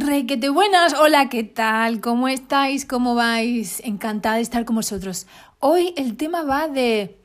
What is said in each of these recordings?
Requete buenas, hola, ¿qué tal? ¿Cómo estáis? ¿Cómo vais? Encantada de estar con vosotros. Hoy el tema va de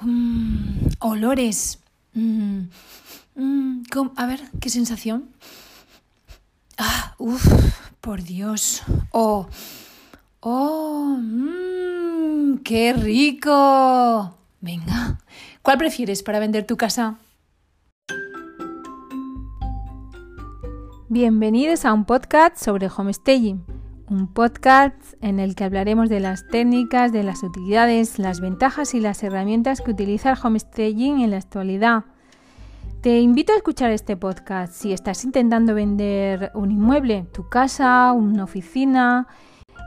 mm, olores. Mm, mm, a ver, ¿qué sensación? Ah, uff, por Dios. Oh, oh, qué rico. Venga, ¿cuál prefieres para vender tu casa? Bienvenidos a un podcast sobre homestaging, un podcast en el que hablaremos de las técnicas, de las utilidades, las ventajas y las herramientas que utiliza el homestaging en la actualidad. Te invito a escuchar este podcast si estás intentando vender un inmueble, tu casa, una oficina.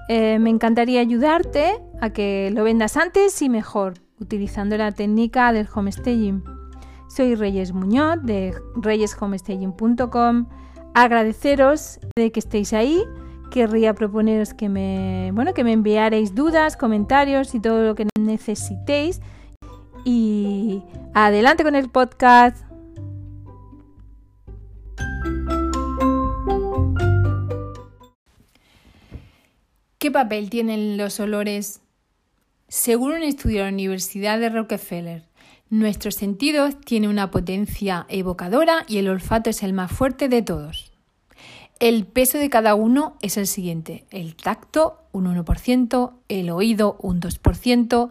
Eh, me encantaría ayudarte a que lo vendas antes y mejor, utilizando la técnica del homestaging. Soy Reyes Muñoz de reyeshomestaging.com agradeceros de que estéis ahí. Querría proponeros que me, bueno, que me enviaréis dudas, comentarios y todo lo que necesitéis. Y adelante con el podcast. ¿Qué papel tienen los olores? Según un estudio de la Universidad de Rockefeller, Nuestros sentidos tienen una potencia evocadora y el olfato es el más fuerte de todos. El peso de cada uno es el siguiente. El tacto un 1%, el oído un 2%,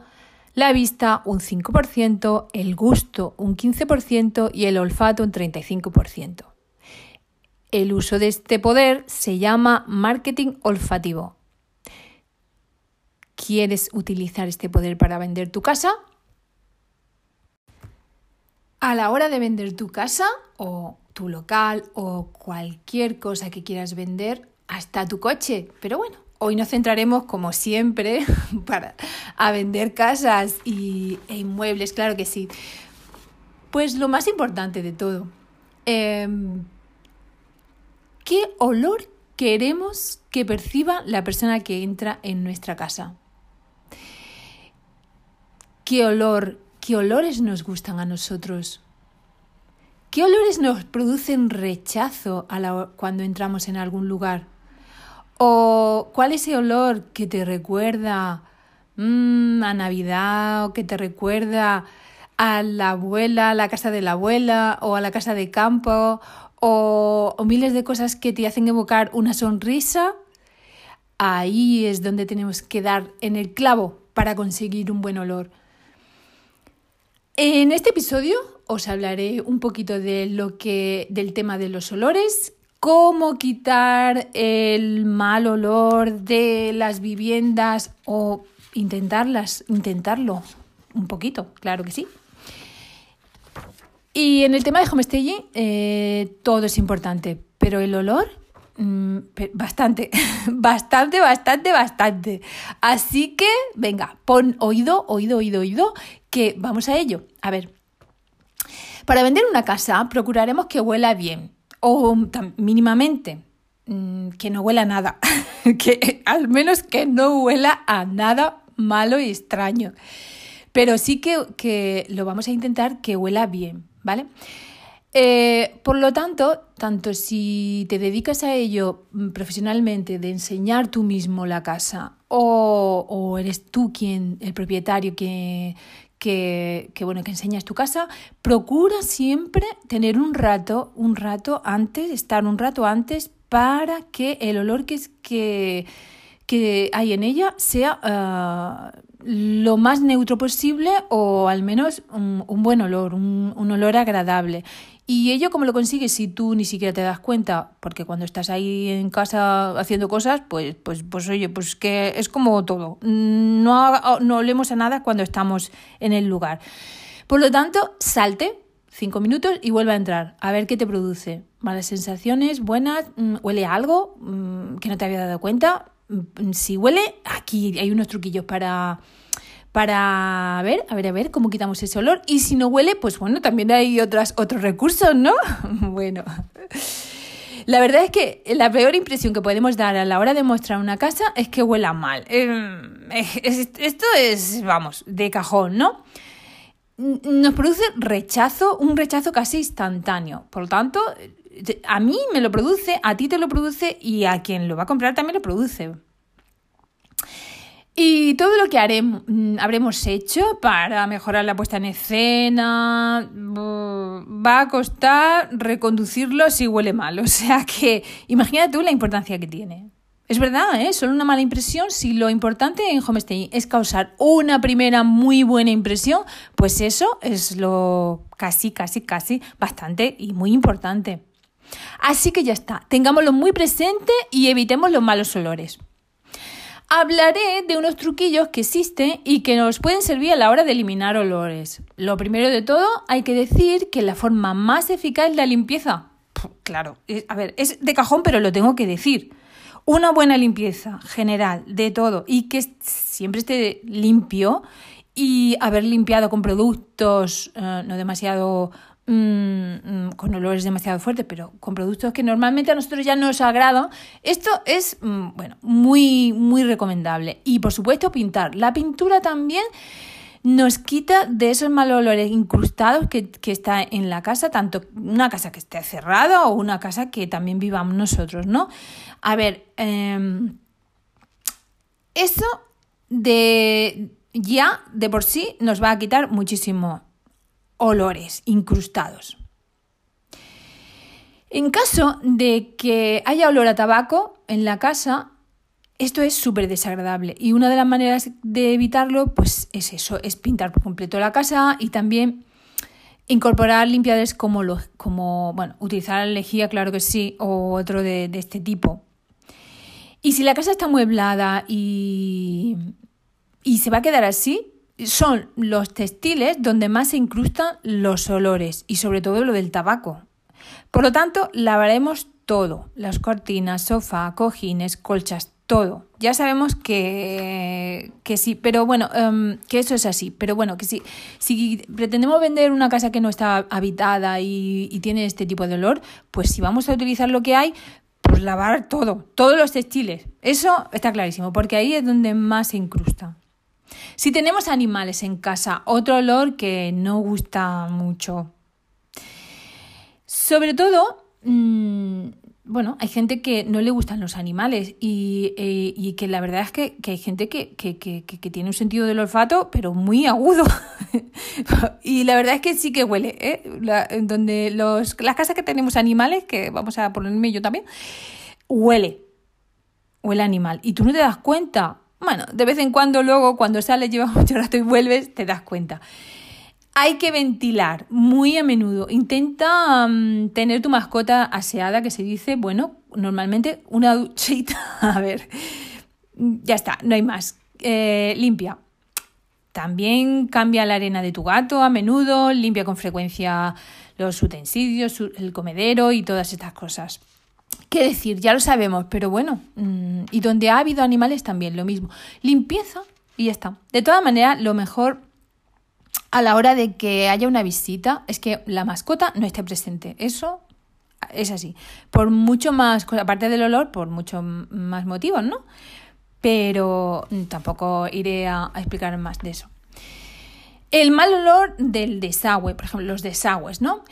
la vista un 5%, el gusto un 15% y el olfato un 35%. El uso de este poder se llama marketing olfativo. ¿Quieres utilizar este poder para vender tu casa? a la hora de vender tu casa o tu local o cualquier cosa que quieras vender, hasta tu coche. Pero bueno, hoy nos centraremos como siempre para a vender casas y, e inmuebles, claro que sí. Pues lo más importante de todo, em, ¿qué olor queremos que perciba la persona que entra en nuestra casa? ¿Qué olor ¿Qué olores nos gustan a nosotros? ¿Qué olores nos producen rechazo cuando entramos en algún lugar? ¿O cuál es ese olor que te recuerda mm, a Navidad o que te recuerda a la abuela, a la casa de la abuela o a la casa de campo o, o miles de cosas que te hacen evocar una sonrisa? Ahí es donde tenemos que dar en el clavo para conseguir un buen olor. En este episodio os hablaré un poquito de lo que del tema de los olores, cómo quitar el mal olor de las viviendas o intentarlas, intentarlo un poquito, claro que sí. Y en el tema de homestaging eh, todo es importante, pero el olor bastante, bastante, bastante, bastante. Así que, venga, pon oído, oído, oído, oído que vamos a ello. A ver, para vender una casa procuraremos que huela bien o mínimamente mm, que no huela nada, que al menos que no huela a nada malo y extraño. Pero sí que, que lo vamos a intentar que huela bien, ¿vale? Eh, por lo tanto, tanto si te dedicas a ello profesionalmente, de enseñar tú mismo la casa, o, eres tú quien, el propietario, que, que, bueno, que enseñas tu casa, procura siempre tener un rato, un rato antes, estar un rato antes para que el olor que, que, que hay en ella sea ah, lo más neutro posible o al menos un, buen olor, un olor agradable. Y ello cómo lo consigues si tú ni siquiera te das cuenta, porque cuando estás ahí en casa haciendo cosas, pues, pues, pues oye, pues que es como todo. No, no olemos a nada cuando estamos en el lugar. Por lo tanto, salte cinco minutos y vuelve a entrar, a ver qué te produce. Malas sensaciones, buenas, mm, huele algo mm, que no te había dado cuenta. Mm, si huele, aquí hay unos truquillos para para ver, a ver, a ver cómo quitamos ese olor. Y si no huele, pues bueno, también hay otras, otros recursos, ¿no? bueno. La verdad es que la peor impresión que podemos dar a la hora de mostrar una casa es que huela mal. Em, esto es, vamos, de cajón, ¿no? Nos produce rechazo, un rechazo casi instantáneo. Por lo tanto, A mí me lo produce, a ti te lo produce y a quien lo va a comprar también lo produce. Y todo lo que mm, habremos hecho para mejorar la puesta en escena va a costar reconducirlo si huele mal. O sea que imagínate tú la importancia que tiene. Es verdad, ¿eh? solo una mala impresión. Si lo importante en homestay es causar una primera muy buena impresión, pues eso es lo casi, casi, casi bastante y muy importante. Así que ya está, tengámoslo muy presente y evitemos los malos olores hablaré de unos truquillos que existen y que nos pueden servir a la hora de eliminar olores. Lo primero de todo, hay que decir que la forma más eficaz es la limpieza. claro, a ver, es de cajón, pero lo tengo que decir. Una buena limpieza general de todo y que siempre esté limpio y haber limpiado con productos eh, no demasiado Mm, mm, con olores demasiado fuertes, pero con productos que normalmente a nosotros ya nos agradan, esto es mm, bueno, muy, muy recomendable. Y por supuesto, pintar. La pintura también nos quita de esos malos olores incrustados que, que, está en la casa, tanto una casa que esté cerrada o una casa que también vivamos nosotros, ¿no? A ver, em, eso de ya de por sí nos va a quitar muchísimo olores incrustados. En caso de que haya olor a tabaco en la casa, esto es súper desagradable y una de las maneras de evitarlo pues es eso, es pintar por completo la casa y también incorporar limpiadores como, como bueno, utilizar lejía, claro que sí, o otro de, de este tipo. Y si la casa está mueblada y, y se va a quedar así, son los textiles donde más se incrustan los olores y sobre todo lo del tabaco. Por lo tanto, lavaremos todo, las cortinas, sofá, cojines, colchas, todo. Ya sabemos que, que sí, pero bueno, em, que eso es así. Pero bueno, que sí, si pretendemos vender una casa que no está habitada y, y tiene este tipo de olor, pues si vamos a utilizar lo que hay, pues lavar todo, todos los textiles. Eso está clarísimo, porque ahí es donde más se incrusta. Si tenemos animales en casa, otro olor que no gusta mucho. Sobre todo, mm, bueno, hay gente que no le gustan los animales y, eh, que la verdad es que, hay gente que, tiene un sentido del olfato, pero muy agudo. y la verdad es que sí que huele. ¿eh? donde los, las casas que tenemos animales, que vamos a ponerme yo también, huele. Huele animal. Y tú no te das cuenta. Bueno, de vez en cuando luego cuando sales, llevas mucho rato y vuelves, te das cuenta. Hay que ventilar muy a menudo. Intenta mm, tener tu mascota aseada, que se dice, bueno, normalmente una duchita. a ver, ya está, no hay más. Eh, limpia. También cambia la arena de tu gato a menudo, limpia con frecuencia los utensilios, el comedero y todas estas cosas. ¿Qué decir? Ya lo sabemos, pero bueno, mm, y donde ha habido animales también lo mismo. Limpieza y ya está. De todas maneras, lo mejor a la hora de que haya una visita es que la mascota no esté presente. Eso es así. Por mucho más, aparte del olor, por muchos más motivos, ¿no? Pero tampoco iré a explicar más de eso. El mal olor del desagüe, por ejemplo, los desagües, ¿no?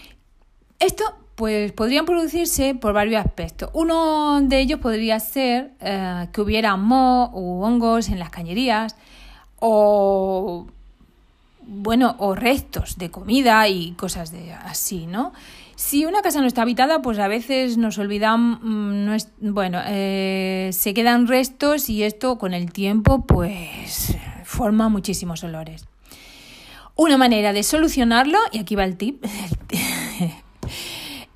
Esto pues podrían producirse por varios aspectos. Uno de ellos podría ser eh, que hubiera moho u hongos en las cañerías o bueno, o restos de comida y cosas de así, ¿no? Si una casa no está habitada, pues a veces nos olvidamos, mm, no es, bueno, eh, se quedan restos y esto con el tiempo, pues forma muchísimos olores. Una manera de solucionarlo, y aquí va el tip,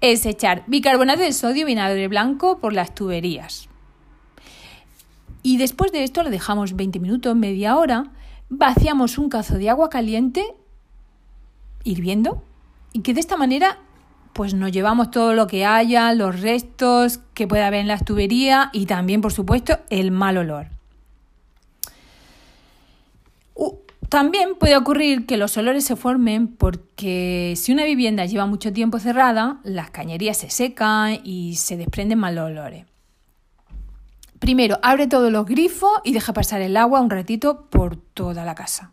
es echar bicarbonato de sodio y vinagre blanco por las tuberías. Y después de esto lo dejamos 20 minutos, media hora, vaciamos un cazo de agua caliente hirviendo y que de esta manera pues nos llevamos todo lo que haya, los restos que pueda haber en las tuberías y también por supuesto el mal olor. También puede ocurrir que los olores se formen porque si una vivienda lleva mucho tiempo cerrada, las cañerías se secan y se desprenden malos olores. Primero, abre todos los grifos y deja pasar el agua un ratito por toda la casa.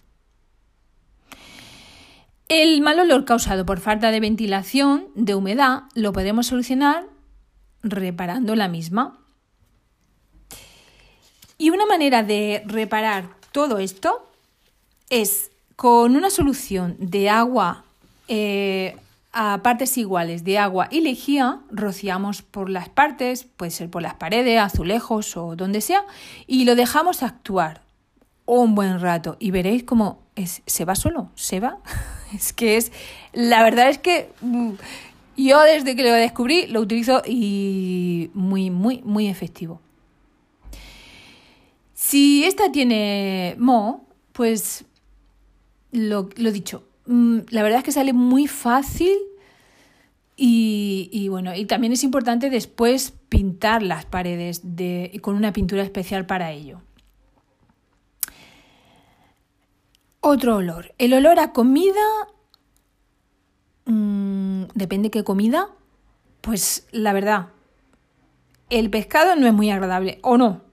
El mal olor causado por falta de ventilación, de humedad, lo podemos solucionar reparando la misma. Y una manera de reparar todo esto es con una solución de agua eh, a partes iguales de agua y lejía, rociamos por las partes, puede ser por las paredes, azulejos o donde sea, y lo dejamos actuar un buen rato y veréis cómo se va solo, se va. es que es, la verdad es que mm, yo desde que lo descubrí lo utilizo y muy, muy, muy efectivo. Si esta tiene mo, pues lo, lo dicho, mm, la verdad es que sale muy fácil y, y, bueno, y también es importante después pintar las paredes de, con una pintura especial para ello. Otro olor. El olor a comida. Mmm, depende qué comida. Pues la verdad, el pescado no es muy agradable, o no, mm,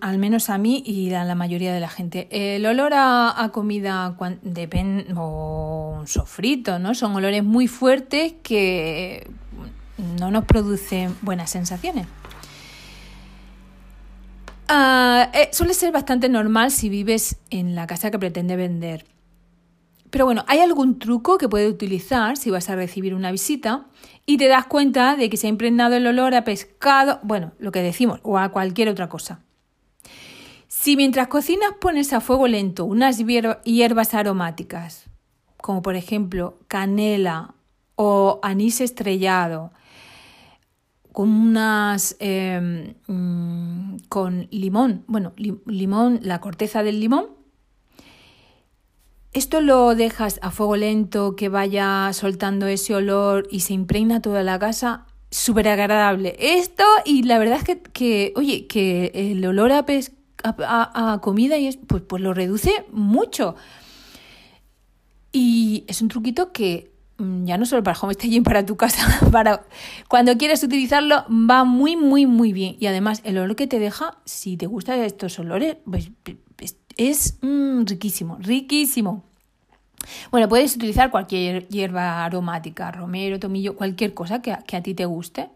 al menos a mí y a la mayoría de la gente. El olor a, comida depende, o un sofrito, ¿no? Son olores muy fuertes que no nos producen buenas sensaciones. Uh, suele ser bastante normal si vives en la casa que pretende vender. Pero bueno, hay algún truco que puedes utilizar si vas a recibir una visita y te das cuenta de que se ha impregnado el olor a pescado, bueno, lo que decimos, o a cualquier otra cosa. Si mientras cocinas pones a fuego lento unas hierbas aromáticas, como por ejemplo canela o anís estrellado, con unas em, mm, con limón, bueno, limón, la corteza del limón. Esto lo dejas a fuego lento, que vaya soltando ese olor y se impregna toda la casa. Súper agradable. Esto, y la verdad es que, que oye, que el olor a, a, comida y es, pues, pues lo reduce mucho. Y es un truquito que Mm, ya no solo para home staging, para tu casa, para cuando quieres utilizarlo, va muy, muy, muy bien. Y además, el olor que te deja, si te gustan estos olores, pues es mm, riquísimo, riquísimo. Bueno, puedes utilizar cualquier hierba aromática, romero, tomillo, cualquier cosa que, que a ti te guste.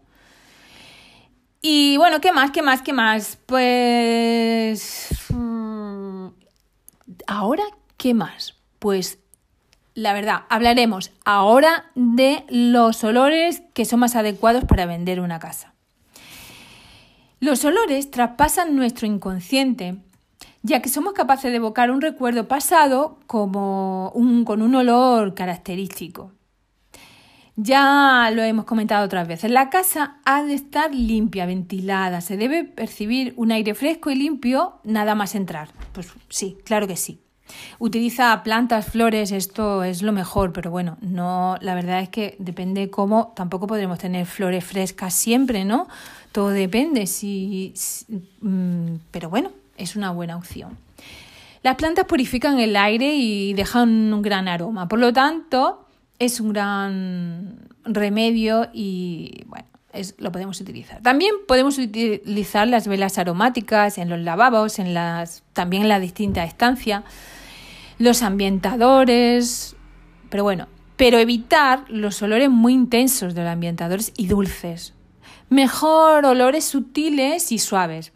Y bueno, ¿qué más? ¿Qué más? ¿Qué más? Pues... Mm, ahora, ¿qué más? Pues la verdad, hablaremos ahora de los olores que son más adecuados para vender una casa. Los olores traspasan nuestro inconsciente, ya que somos capaces de evocar un recuerdo pasado como un, con un olor característico. Ya lo hemos comentado otras veces, la casa ha de estar limpia, ventilada, se debe percibir un aire fresco y limpio nada más entrar. Pues sí, claro que sí. Utiliza plantas, flores, esto es lo mejor, pero bueno, no, la verdad es que depende cómo, tampoco podremos tener flores frescas siempre, ¿no? Todo depende, si, mm, pero bueno, es una buena opción. Las plantas purifican el aire y dejan un gran aroma, por lo tanto, es un gran remedio y bueno, es, lo podemos utilizar. También podemos utilizar las velas aromáticas en los lavabos, en las, también en la distinta estancia los ambientadores, pero bueno, pero evitar los olores muy intensos de los ambientadores y dulces. Mejor olores sutiles y suaves.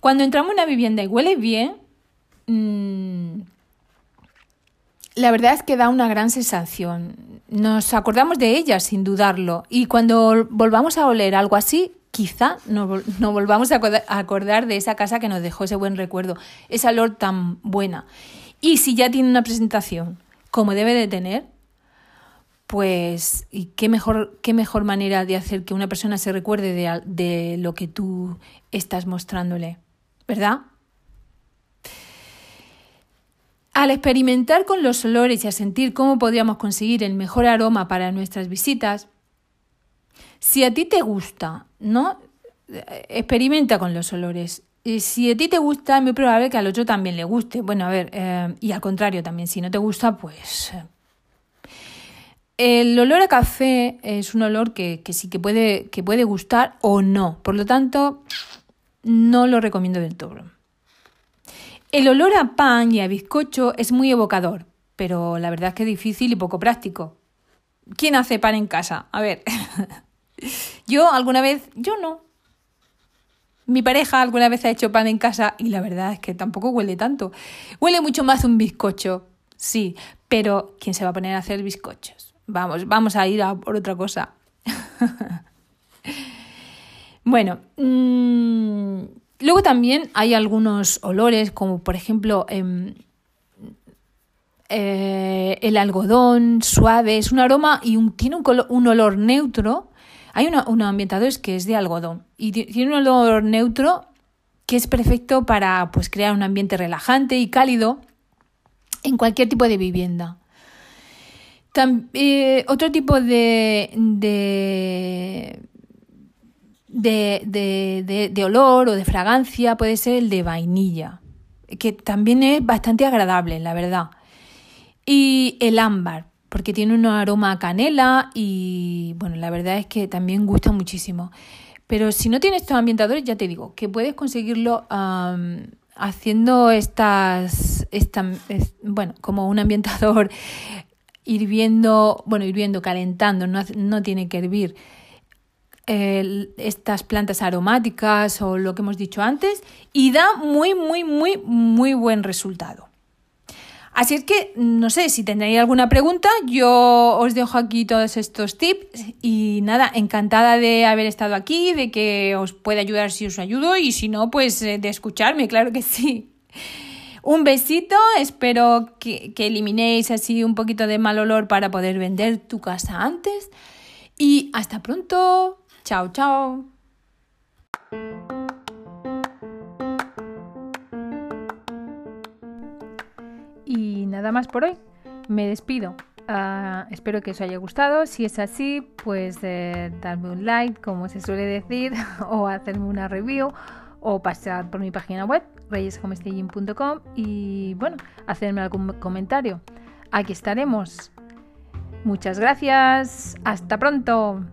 Cuando entramos en una vivienda y huele bien, mmm, la verdad es que da una gran sensación. Nos acordamos de ella sin dudarlo y cuando volvamos a oler algo así, quizá nos, volvamos a acordar de esa casa que nos dejó ese buen recuerdo, esa olor tan buena. Y si ya tiene una presentación como debe de tener, pues y qué mejor, qué mejor manera de hacer que una persona se recuerde de, de lo que tú estás mostrándole, ¿verdad? Al experimentar con los olores y a sentir cómo podríamos conseguir el mejor aroma para nuestras visitas, si a ti te gusta, ¿no? Experimenta con los olores si a ti te gusta, es muy probable que al otro también le guste. Bueno, a ver, eh, y al contrario también, si no te gusta, pues... Eh. El olor a café es un olor que, que sí que puede, que puede gustar o no. Por lo tanto, no lo recomiendo del todo. El olor a pan y a bizcocho es muy evocador, pero la verdad es que es difícil y poco práctico. ¿Quién hace pan en casa? A ver, yo alguna vez, yo no. Mi pareja alguna vez ha hecho pan en casa y la verdad es que tampoco huele tanto. Huele mucho más un bizcocho, sí, pero ¿quién se va a poner a hacer bizcochos? Vamos, vamos a ir a por otra cosa. bueno, mmm, luego también hay algunos olores, como por ejemplo em, eh, el algodón suave, es un aroma y un, tiene un, un, olor neutro. Hay unos ambientadores que es de algodón y tiene un olor neutro que es perfecto para pues, crear un ambiente relajante y cálido en cualquier tipo de vivienda. Eh, otro tipo de, de, de, de, olor o de fragancia puede ser el de vainilla, que también es bastante agradable, la verdad. Y el ámbar, porque tiene un aroma a canela y bueno, la verdad es que también gusta muchísimo. Pero si no tienes estos ambientadores, ya te digo, que puedes conseguirlo haciendo estas, bueno, como un ambientador hirviendo, bueno, hirviendo, calentando, no, no tiene que hervir estas plantas aromáticas o lo que hemos dicho antes y da muy, muy, muy, muy buen resultado. Así es que, no sé, si tendréis alguna pregunta, yo os dejo aquí todos estos tips y nada, encantada de haber estado aquí, de que os pueda ayudar si os ayudo y si no, pues eh, de escucharme, claro que sí. Un besito, espero que, que eliminéis así un poquito de mal olor para poder vender tu casa antes y hasta pronto. Chao, chao. Y nada más por hoy. Me despido. Uh, espero que os haya gustado. Si es así, pues eh, darme un like, como se suele decir, o hacerme una review, o pasar por mi página web, reyeshomestaging.com, y bueno, hacerme algún comentario. Aquí estaremos. Muchas gracias. Hasta pronto.